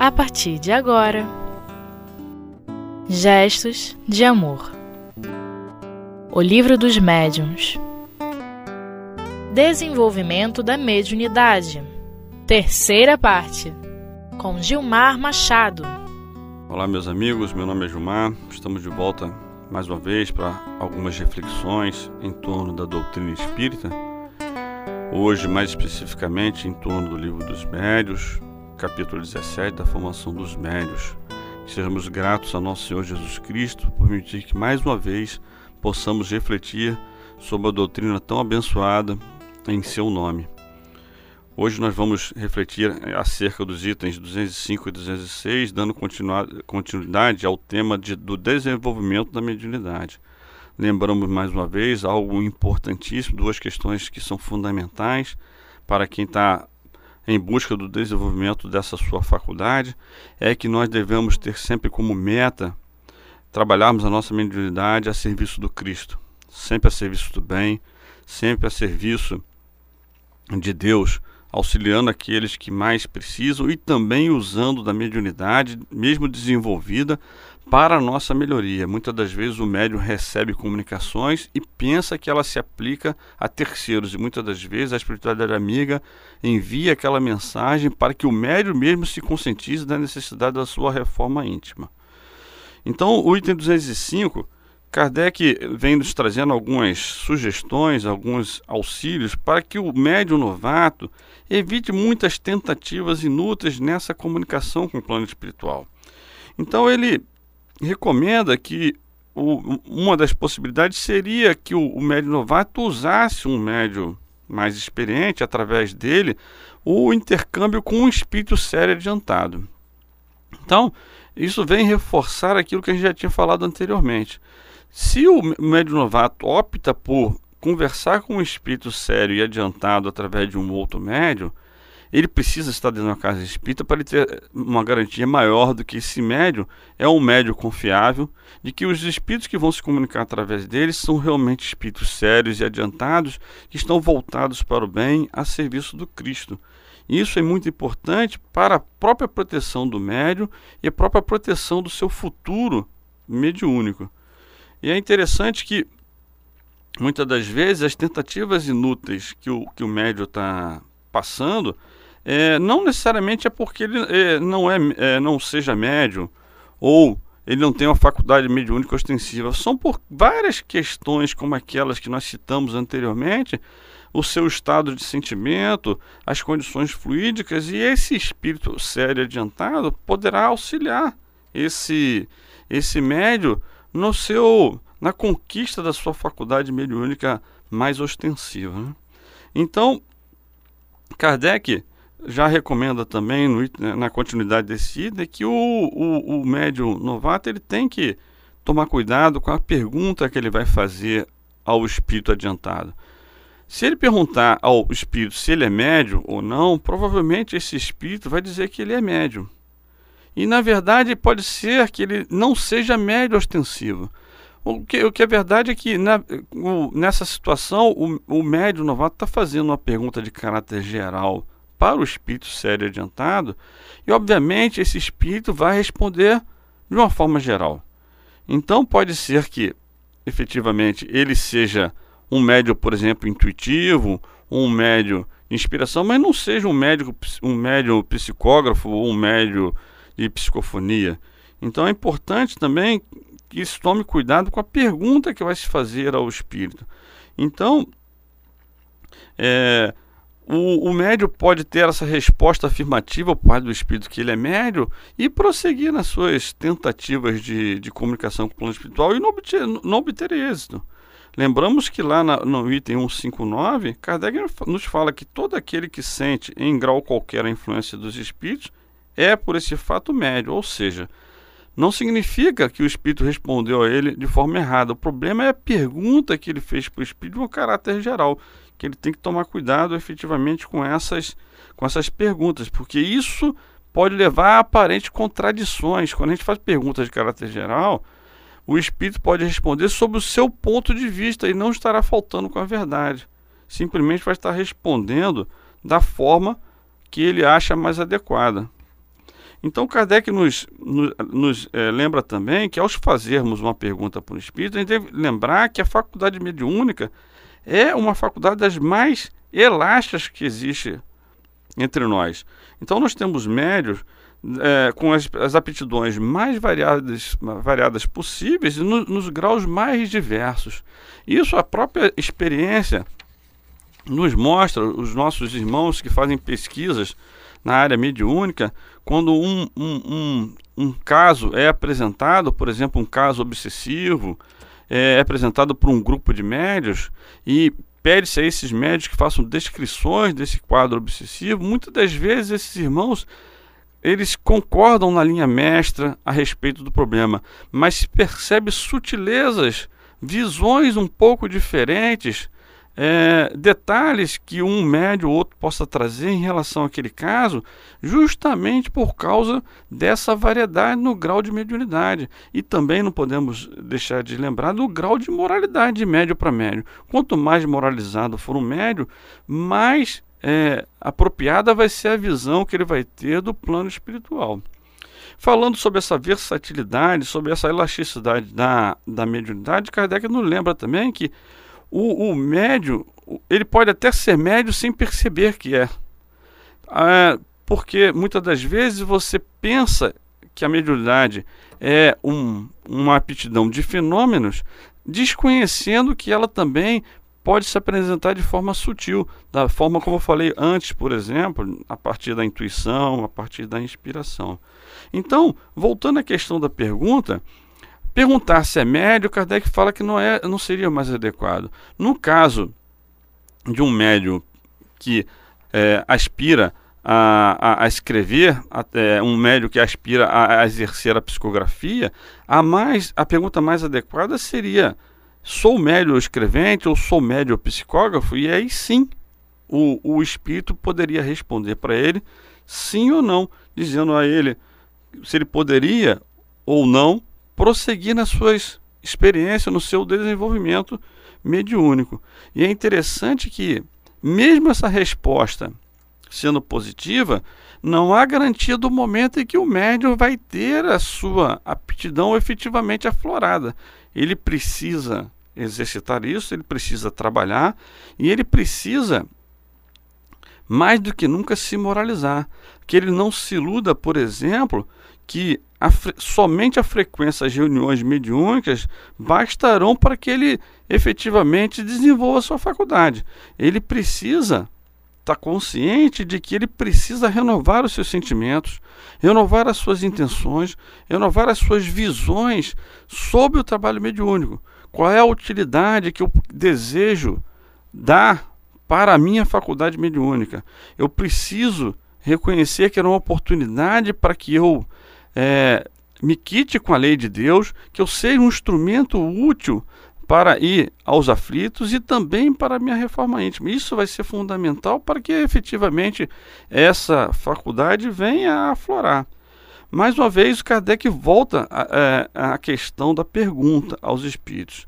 a partir de agora. Gestos de Amor. O Livro dos Médiuns. Desenvolvimento da Mediunidade. Terceira parte. Com Gilmar Machado. Olá, meus amigos, meu nome é Gilmar. Estamos de volta mais uma vez para algumas reflexões em torno da doutrina espírita. Hoje, mais especificamente, em torno do livro dos médios, capítulo 17 da formação dos médios. Que sejamos gratos a nosso Senhor Jesus Cristo por permitir que mais uma vez possamos refletir sobre a doutrina tão abençoada em seu nome. Hoje nós vamos refletir acerca dos itens 205 e 206, dando continuidade ao tema de, do desenvolvimento da mediunidade. Lembramos mais uma vez algo importantíssimo, duas questões que são fundamentais para quem está em busca do desenvolvimento dessa sua faculdade é que nós devemos ter sempre como meta trabalharmos a nossa mediunidade a serviço do Cristo, sempre a serviço do bem, sempre a serviço de Deus, auxiliando aqueles que mais precisam e também usando da mediunidade, mesmo desenvolvida, para a nossa melhoria. Muitas das vezes o médium recebe comunicações e pensa que ela se aplica a terceiros, e muitas das vezes a espiritualidade amiga envia aquela mensagem para que o médium mesmo se conscientize da necessidade da sua reforma íntima. Então, o item 205, Kardec vem nos trazendo algumas sugestões, alguns auxílios para que o médium novato evite muitas tentativas inúteis nessa comunicação com o plano espiritual. Então, ele recomenda que o, uma das possibilidades seria que o, o médio novato usasse um médio mais experiente, através dele, o intercâmbio com um espírito sério adiantado. Então, isso vem reforçar aquilo que a gente já tinha falado anteriormente. Se o médio novato opta por conversar com um espírito sério e adiantado através de um outro médio, ele precisa estar dentro de uma casa espírita para ele ter uma garantia maior do que esse médio é um médio confiável, de que os espíritos que vão se comunicar através dele são realmente espíritos sérios e adiantados, que estão voltados para o bem a serviço do Cristo. Isso é muito importante para a própria proteção do médio e a própria proteção do seu futuro mediúnico. E é interessante que muitas das vezes as tentativas inúteis que o, que o médio está passando é, não necessariamente é porque ele é, não, é, é, não seja médio ou ele não tem uma faculdade mediúnica ostensiva. São por várias questões, como aquelas que nós citamos anteriormente, o seu estado de sentimento, as condições fluídicas, e esse espírito sério adiantado poderá auxiliar esse, esse médio no seu na conquista da sua faculdade mediúnica mais ostensiva. Né? Então, Kardec já recomenda também, no, na continuidade desse item, que o, o, o médium novato ele tem que tomar cuidado com a pergunta que ele vai fazer ao espírito adiantado. Se ele perguntar ao espírito se ele é médio ou não, provavelmente esse espírito vai dizer que ele é médio. E na verdade pode ser que ele não seja médio ostensivo. O que, o que é verdade é que na, o, nessa situação o, o médio novato está fazendo uma pergunta de caráter geral para o espírito sério adiantado, e obviamente esse espírito vai responder de uma forma geral. Então pode ser que efetivamente ele seja um médio, por exemplo, intuitivo, um médio de inspiração, mas não seja um médico, um médio psicógrafo ou um médio de psicofonia. Então é importante também que se tome cuidado com a pergunta que vai se fazer ao espírito. Então, é, o, o médio pode ter essa resposta afirmativa ao pai do espírito que ele é médio e prosseguir nas suas tentativas de, de comunicação com o plano espiritual e não obter, não obter êxito. Lembramos que lá na, no item 159, Kardec nos fala que todo aquele que sente em grau qualquer a influência dos espíritos é por esse fato médio, ou seja, não significa que o espírito respondeu a ele de forma errada. O problema é a pergunta que ele fez para o espírito um caráter geral, que ele tem que tomar cuidado efetivamente com essas, com essas perguntas, porque isso pode levar a aparentes contradições. Quando a gente faz perguntas de caráter geral, o espírito pode responder sobre o seu ponto de vista e não estará faltando com a verdade. Simplesmente vai estar respondendo da forma que ele acha mais adequada. Então Kardec nos, nos, nos é, lembra também que ao fazermos uma pergunta para o espírito, a gente deve lembrar que a faculdade mediúnica é uma faculdade das mais elásticas que existe entre nós. Então nós temos médios é, com as, as, aptidões mais variadas, variadas possíveis e no, nos graus mais diversos. Isso a própria experiência nos mostra, os nossos irmãos que fazem pesquisas na área mediúnica, quando um, um, um, um caso é apresentado, por exemplo, um caso obsessivo, é apresentado por um grupo de médios e pede-se a esses médios que façam descrições desse quadro obsessivo, muitas das vezes esses irmãos eles concordam na linha mestra a respeito do problema, mas se percebe sutilezas, visões um pouco diferentes, é, detalhes que um médio ou outro possa trazer em relação àquele caso, justamente por causa dessa variedade no grau de mediunidade. E também não podemos deixar de lembrar do grau de moralidade de médio para médio. Quanto mais moralizado for um médio, mais é, apropriada vai ser a visão que ele vai ter do plano espiritual. Falando sobre essa versatilidade, sobre essa elasticidade da, da mediunidade, Kardec nos lembra também que o, o médio, ele pode até ser médio sem perceber que é. é. Porque muitas das vezes você pensa que a mediunidade é um, uma aptidão de fenômenos, desconhecendo que ela também pode se apresentar de forma sutil, da forma como eu falei antes, por exemplo, a partir da intuição, a partir da inspiração. Então, voltando à questão da pergunta, perguntar se é médio, Kardec fala que não, é, não seria mais adequado. No caso de um médio que é, aspira a, a, a escrever, a, é, um médio que aspira a, exercer a psicografia, a, mais, a pergunta mais adequada seria sou médio escrevente ou sou médio psicógrafo? E aí sim o, o espírito poderia responder para ele sim ou não, dizendo a ele se ele poderia ou não prosseguir nas suas experiências, no seu desenvolvimento mediúnico. E é interessante que, mesmo essa resposta sendo positiva, não há garantia do momento em que o médium vai ter a sua aptidão efetivamente aflorada. Ele precisa exercitar isso, ele precisa trabalhar e ele precisa mais do que nunca se moralizar. Que ele não se iluda, por exemplo, que a somente a frequência das reuniões mediúnicas bastarão para que ele efetivamente desenvolva sua faculdade. Ele precisa está consciente de que ele precisa renovar os seus sentimentos, renovar as suas intenções, renovar as suas visões sobre o trabalho mediúnico. Qual é a utilidade que eu desejo dar para a minha faculdade mediúnica? Eu preciso reconhecer que era uma oportunidade para que eu é, me quite com a lei de Deus, que eu seja um instrumento útil para ir aos aflitos e também para a minha reforma íntima. Isso vai ser fundamental para que efetivamente essa faculdade venha a aflorar. Mais uma vez, Kardec volta à questão da pergunta aos espíritos,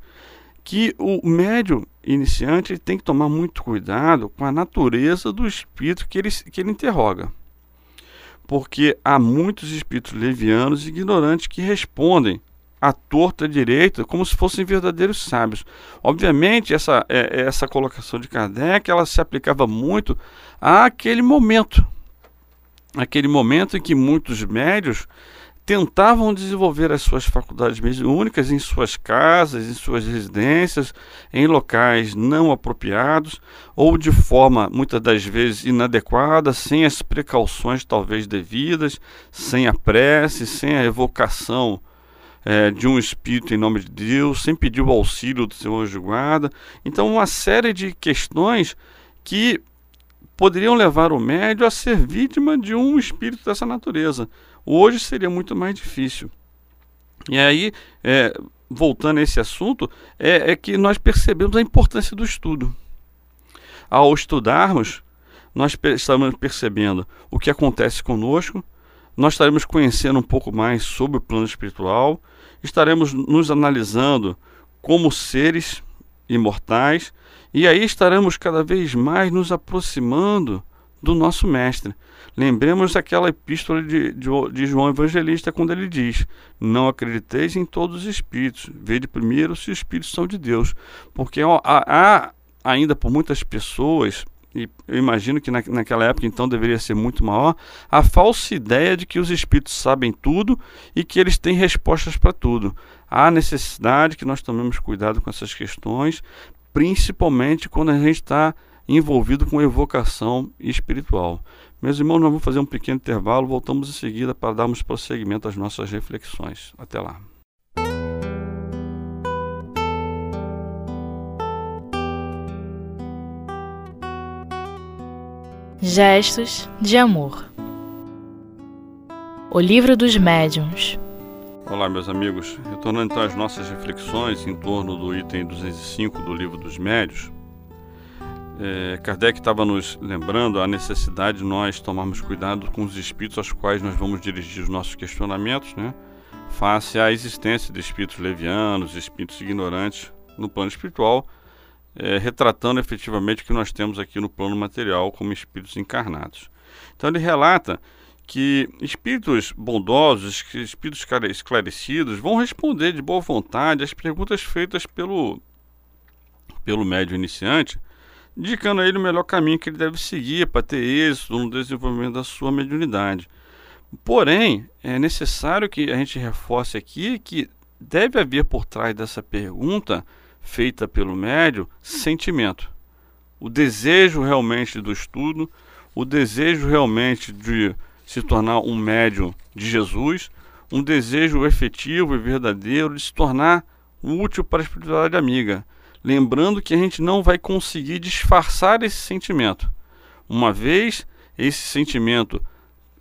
que o médio iniciante tem que tomar muito cuidado com a natureza do espírito que ele, que ele interroga. Porque há muitos espíritos levianos e ignorantes que respondem à torta direita, como se fossem verdadeiros sábios. Obviamente, essa, é, essa colocação de Kardec ela se aplicava muito àquele momento. Aquele momento em que muitos médios tentavam desenvolver as suas faculdades mediúnicas em suas casas, em suas residências, em locais não apropriados ou de forma muitas das vezes inadequada, sem as precauções talvez devidas, sem a prece, sem a evocação é, de um espírito em nome de Deus, sem pedir o auxílio do Senhor de guarda. Então, uma série de questões que poderiam levar o médio a ser vítima de um espírito dessa natureza. Hoje seria muito mais difícil. E aí, é, voltando a esse assunto, é, é que nós percebemos a importância do estudo. Ao estudarmos, nós estamos percebendo o que acontece conosco, nós estaremos conhecendo um pouco mais sobre o plano espiritual, estaremos nos analisando como seres imortais e aí estaremos cada vez mais nos aproximando do nosso Mestre. Lembremos daquela epístola de, de, de, João Evangelista, quando ele diz: Não acrediteis em todos os espíritos, vede primeiro se os espíritos são de Deus. Porque ó, há, há ainda por muitas pessoas, e eu imagino que na, naquela época então deveria ser muito maior, a falsa ideia de que os espíritos sabem tudo e que eles têm respostas para tudo. Há necessidade que nós tomemos cuidado com essas questões, principalmente quando a gente está envolvido com evocação espiritual. Meus irmãos, nós vamos fazer um pequeno intervalo, voltamos em seguida para darmos prosseguimento às nossas reflexões. Até lá. Gestos de Amor O Livro dos Médiuns Olá, meus amigos. Retornando então às nossas reflexões em torno do item 205 do Livro dos Médiuns, é, Kardec estava nos lembrando a necessidade de nós tomarmos cuidado com os espíritos aos quais nós vamos dirigir os nossos questionamentos, né? Face à existência de espíritos levianos, espíritos ignorantes no plano espiritual, é, retratando efetivamente o que nós temos aqui no plano material como espíritos encarnados. Então ele relata que espíritos bondosos, que espíritos esclarecidos vão responder de boa vontade às perguntas feitas pelo, pelo médio iniciante indicando a ele o melhor caminho que ele deve seguir para ter êxito no desenvolvimento da sua mediunidade. Porém, é necessário que a gente reforce aqui que deve haver por trás dessa pergunta feita pelo médio sentimento. O desejo realmente do estudo, o desejo realmente de se tornar um médium de Jesus, um desejo efetivo e verdadeiro de se tornar útil para a espiritualidade amiga. Lembrando que a gente não vai conseguir disfarçar esse sentimento. Uma vez esse sentimento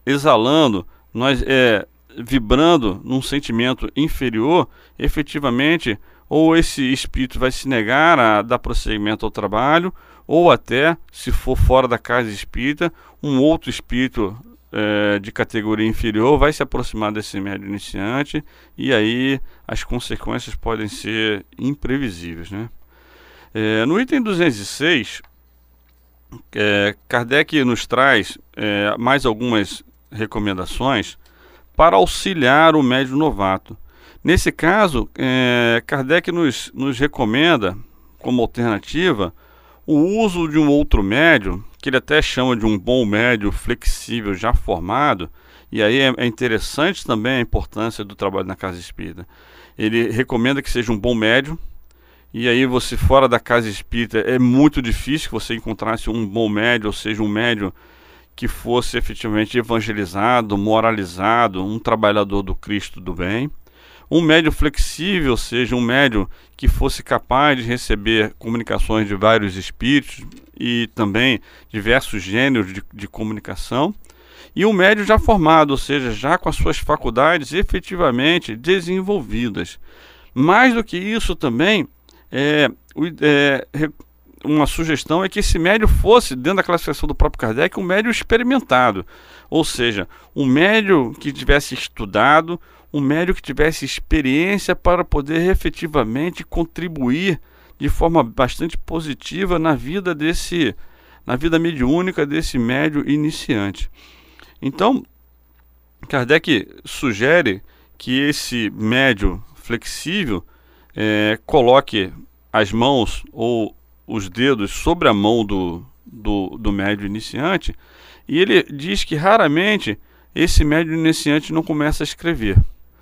exalando, nós é, vibrando num sentimento inferior, efetivamente, ou esse espírito vai se negar a dar prosseguimento ao trabalho, ou até, se for fora da casa espírita, um outro espírito é, de categoria inferior vai se aproximar desse médio iniciante, e aí as consequências podem ser imprevisíveis, né? É, no item 206, é, Kardec nos traz é, mais algumas recomendações para auxiliar o médio novato. Nesse caso, é, Kardec nos, nos recomenda, como alternativa, o uso de um outro médio, que ele até chama de um bom médio flexível já formado, e aí é, é interessante também a importância do trabalho na casa espírita. Ele recomenda que seja um bom médio, e aí você fora da casa espírita é muito difícil que você encontrasse um bom médio, ou seja, um médio que fosse efetivamente evangelizado, moralizado, um trabalhador do Cristo do bem. Um médio flexível, ou seja, um médio que fosse capaz de receber comunicações de vários espíritos e também diversos gêneros de, de comunicação. E um médio já formado, ou seja, já com as suas faculdades efetivamente desenvolvidas. Mais do que isso também, é, é, uma sugestão é que esse médio fosse, dentro da classificação do próprio Kardec, um médio experimentado. Ou seja, um médio que tivesse estudado, um médio que tivesse experiência para poder efetivamente contribuir de forma bastante positiva na vida desse, na vida mediúnica desse médio iniciante. Então, Kardec sugere que esse médio flexível é, coloque as mãos ou os dedos sobre a mão do, do, do médio iniciante e ele diz que raramente esse médio iniciante não começa a escrever,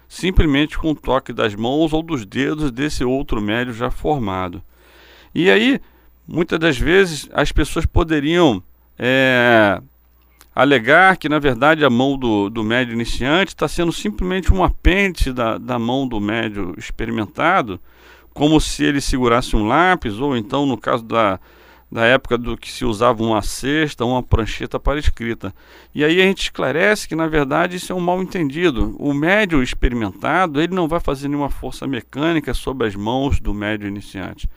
simplesmente com o toque das mãos ou dos dedos desse outro médio já formado. E aí, muitas das vezes, as pessoas poderiam é, alegar que, na verdade, a mão do, do médio iniciante está sendo simplesmente um apêndice da, da mão do médio experimentado, como se ele segurasse um lápis, ou então, no caso da, da época do que se usava uma cesta, uma prancheta para escrita. E aí a gente esclarece que, na verdade, isso é um mal entendido. O médio experimentado, ele não vai fazer nenhuma força mecânica sobre as mãos do médio iniciante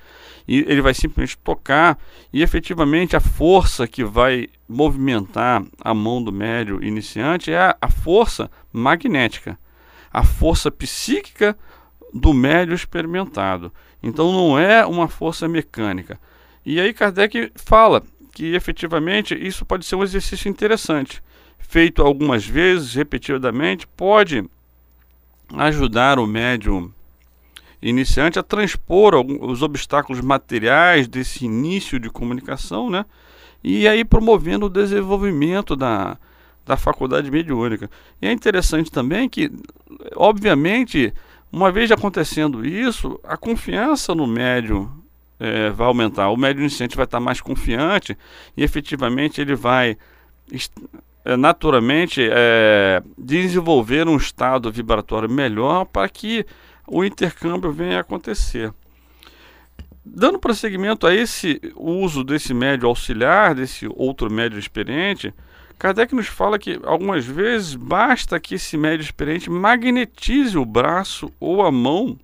e ele vai simplesmente tocar e efetivamente a força que vai movimentar a mão do médio iniciante é a, a força magnética, a força psíquica do médio experimentado. Então não é uma força mecânica. E aí Kardec fala que efetivamente isso pode ser um exercício interessante. Feito algumas vezes, repetidamente, pode ajudar o médium iniciante a transpor os obstáculos materiais desse início de comunicação, né? E aí promovendo o desenvolvimento da, da faculdade mediúnica. E é interessante também que, obviamente, uma vez acontecendo isso, a confiança no médium é, vai aumentar. O médium iniciante vai estar mais confiante e efetivamente ele vai é, naturalmente é, desenvolver um estado vibratório melhor para que o intercâmbio venha a acontecer. Dando prosseguimento a esse uso desse médio auxiliar, desse outro médio experiente, Kardec nos fala que algumas vezes basta que esse médio experiente magnetize o braço ou a mão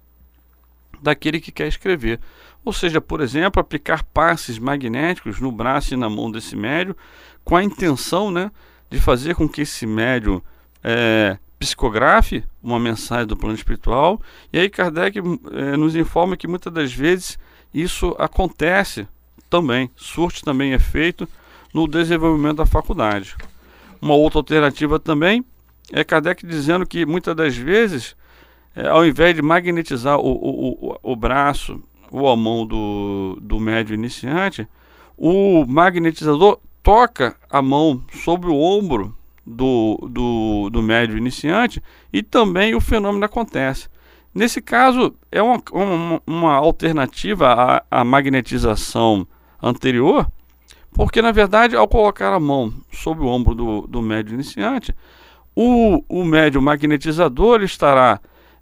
daquele que quer escrever. Ou seja, por exemplo, aplicar passes magnéticos no braço e na mão desse médio com a intenção né, de fazer com que esse médio é, psicografe uma mensagem do plano espiritual. E aí Kardec é, nos informa que muitas das vezes isso acontece também, surte também efeito no desenvolvimento da faculdade. Uma outra alternativa também é Kardec dizendo que muitas das vezes, é, ao invés de magnetizar o, o, o, o braço ou a mão do, do médio iniciante, o magnetizador toca a mão sobre o ombro do, do, do médio iniciante e também o fenômeno acontece. Nesse caso, é uma, uma, uma alternativa à, à magnetização anterior, porque na verdade, ao colocar a mão sobre o ombro do, do médio iniciante, o, o médio magnetizador estará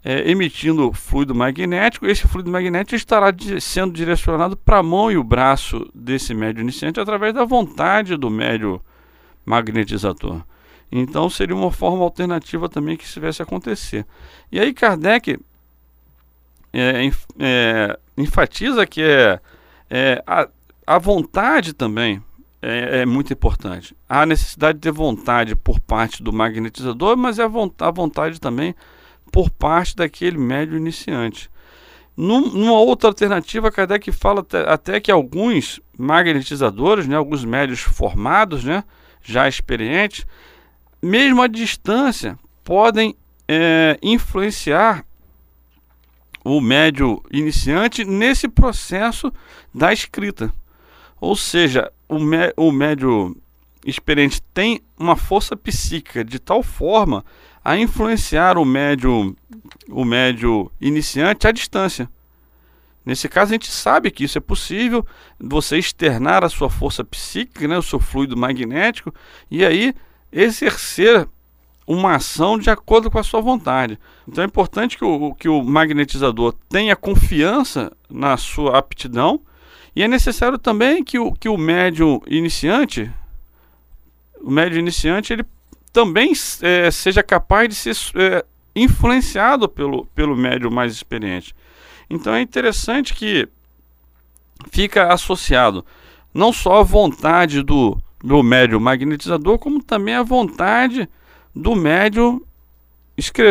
é, emitindo fluido magnético, esse fluido magnético estará di sendo direcionado para a mão e o braço desse médio iniciante através da vontade do médio magnetizador. Então seria uma forma alternativa também que isso tivesse acontecer. E aí Kardec é, é, enfatiza que é, é a, a, vontade também é, é, muito importante. Há necessidade de vontade por parte do magnetizador, mas é a vontade, a vontade também por parte daquele médio iniciante. Num, numa outra alternativa, Kardec fala até, até, que alguns magnetizadores, né, alguns médios formados, né, já experientes, mesmo à distância, podem é, influenciar o médio iniciante nesse processo da escrita. Ou seja, o, o médio experiente tem uma força psíquica de tal forma a influenciar o médio, o médio iniciante à distância. Nesse caso, a gente sabe que isso é possível, você externar a sua força psíquica, né, o seu fluido magnético, e aí exercer uma ação de acordo com a sua vontade. Então é importante que o, que o magnetizador tenha confiança na sua aptidão e é necessário também que o, que o médium iniciante, o médium iniciante, ele também é, seja capaz de ser é, influenciado pelo, pelo médium mais experiente. Então é interessante que fica associado não só a vontade do, do médium magnetizador, como também a vontade do médium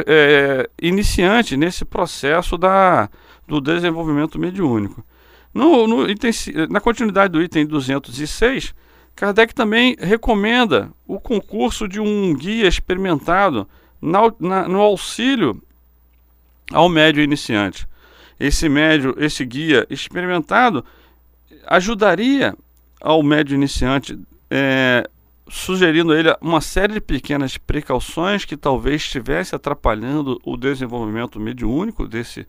é, iniciante nesse processo da, do desenvolvimento mediúnico. No, no na continuidade do item 206, Kardec também recomenda o concurso de um guia experimentado na, na, no auxílio ao médio iniciante. Esse médio, esse guia experimentado ajudaria ao médio iniciante, é, sugerindo a ele uma série de pequenas precauções que talvez estivesse atrapalhando o desenvolvimento mediúnico desse,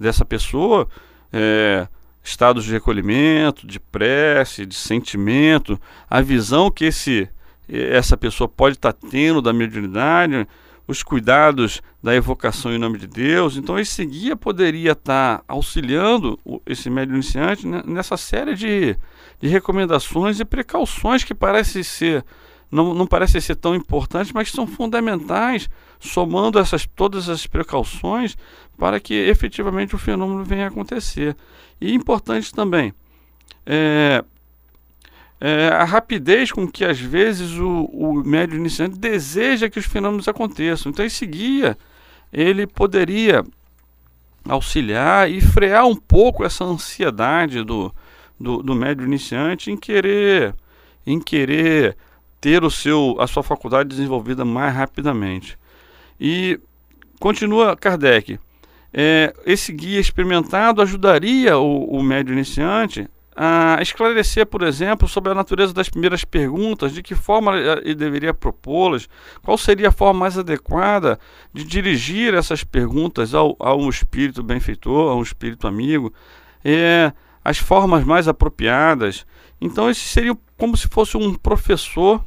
dessa pessoa. É, estados de recolhimento, de prece, de sentimento, a visão que esse, essa pessoa pode estar tendo da mediunidade, os cuidados da evocação em nome de Deus. Então, esse guia poderia estar auxiliando esse médium iniciante nessa série de, de recomendações e precauções que parece ser não, não parecem ser tão importantes, mas são fundamentais, somando essas, todas as precauções para que efetivamente o fenômeno venha a acontecer. E importante também, é, é, a rapidez com que às vezes o, o médio iniciante deseja que os fenômenos aconteçam. Então esse guia ele poderia auxiliar e frear um pouco essa ansiedade do, do, do médio iniciante em querer, em querer ter o seu, a sua faculdade desenvolvida mais rapidamente. E continua Kardec. É, esse guia experimentado ajudaria o, o médio iniciante a esclarecer, por exemplo, sobre a natureza das primeiras perguntas, de que forma ele deveria propô-las, qual seria a forma mais adequada de dirigir essas perguntas ao, a um espírito benfeitor, a um espírito amigo, é, as formas mais apropriadas. Então, esse seria como se fosse um professor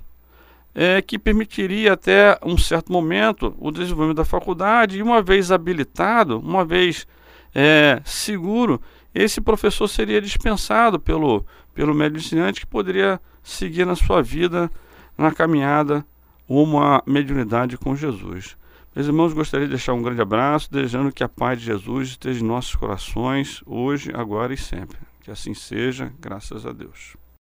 é, que permitiria até um certo momento o desenvolvimento da faculdade, e uma vez habilitado, uma vez é, seguro, esse professor seria dispensado pelo, pelo médico ensinante que poderia seguir na sua vida, na caminhada, uma mediunidade com Jesus. Meus irmãos, gostaria de deixar um grande abraço, desejando que a paz de Jesus esteja em nossos corações, hoje, agora e sempre. Que assim seja, graças a Deus.